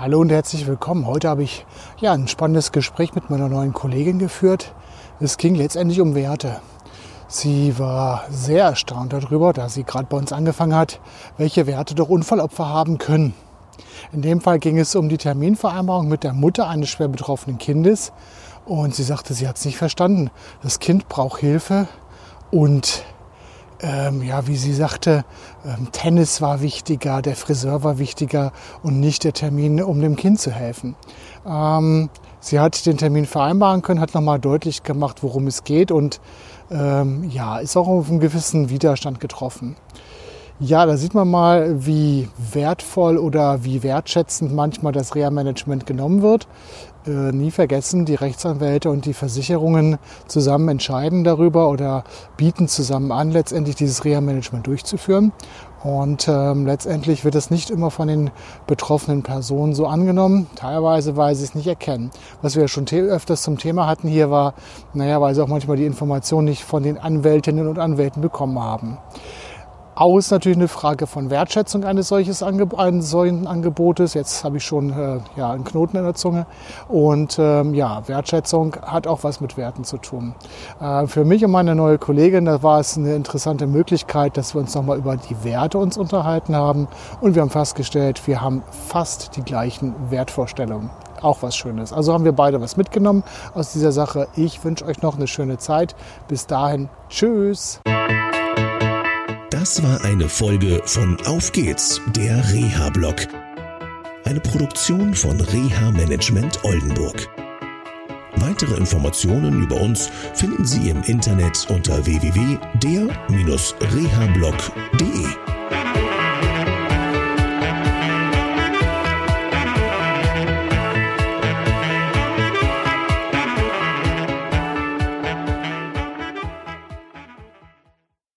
Hallo und herzlich willkommen. Heute habe ich ja ein spannendes Gespräch mit meiner neuen Kollegin geführt. Es ging letztendlich um Werte. Sie war sehr erstaunt darüber, da sie gerade bei uns angefangen hat, welche Werte doch Unfallopfer haben können. In dem Fall ging es um die Terminvereinbarung mit der Mutter eines schwer betroffenen Kindes und sie sagte, sie hat es nicht verstanden. Das Kind braucht Hilfe und ähm, ja, wie sie sagte, ähm, Tennis war wichtiger, der Friseur war wichtiger und nicht der Termin, um dem Kind zu helfen. Ähm, sie hat den Termin vereinbaren können, hat nochmal deutlich gemacht, worum es geht und ähm, ja, ist auch auf einen gewissen Widerstand getroffen. Ja, da sieht man mal, wie wertvoll oder wie wertschätzend manchmal das Reha-Management genommen wird. Äh, nie vergessen, die Rechtsanwälte und die Versicherungen zusammen entscheiden darüber oder bieten zusammen an, letztendlich dieses Reha-Management durchzuführen. Und ähm, letztendlich wird es nicht immer von den betroffenen Personen so angenommen, teilweise, weil sie es nicht erkennen. Was wir schon öfters zum Thema hatten hier war, naja, weil sie auch manchmal die Informationen nicht von den Anwältinnen und Anwälten bekommen haben. Ist natürlich eine Frage von Wertschätzung eines, solches Angeb eines solchen Angebotes. Jetzt habe ich schon äh, ja, einen Knoten in der Zunge. Und ähm, ja, Wertschätzung hat auch was mit Werten zu tun. Äh, für mich und meine neue Kollegin, da war es eine interessante Möglichkeit, dass wir uns nochmal über die Werte uns unterhalten haben. Und wir haben festgestellt, wir haben fast die gleichen Wertvorstellungen auch was Schönes. Also haben wir beide was mitgenommen aus dieser Sache. Ich wünsche euch noch eine schöne Zeit. Bis dahin, tschüss. Das war eine Folge von Auf geht's, der Reha-Blog. Eine Produktion von Reha Management Oldenburg. Weitere Informationen über uns finden Sie im Internet unter www.der-rehablog.de.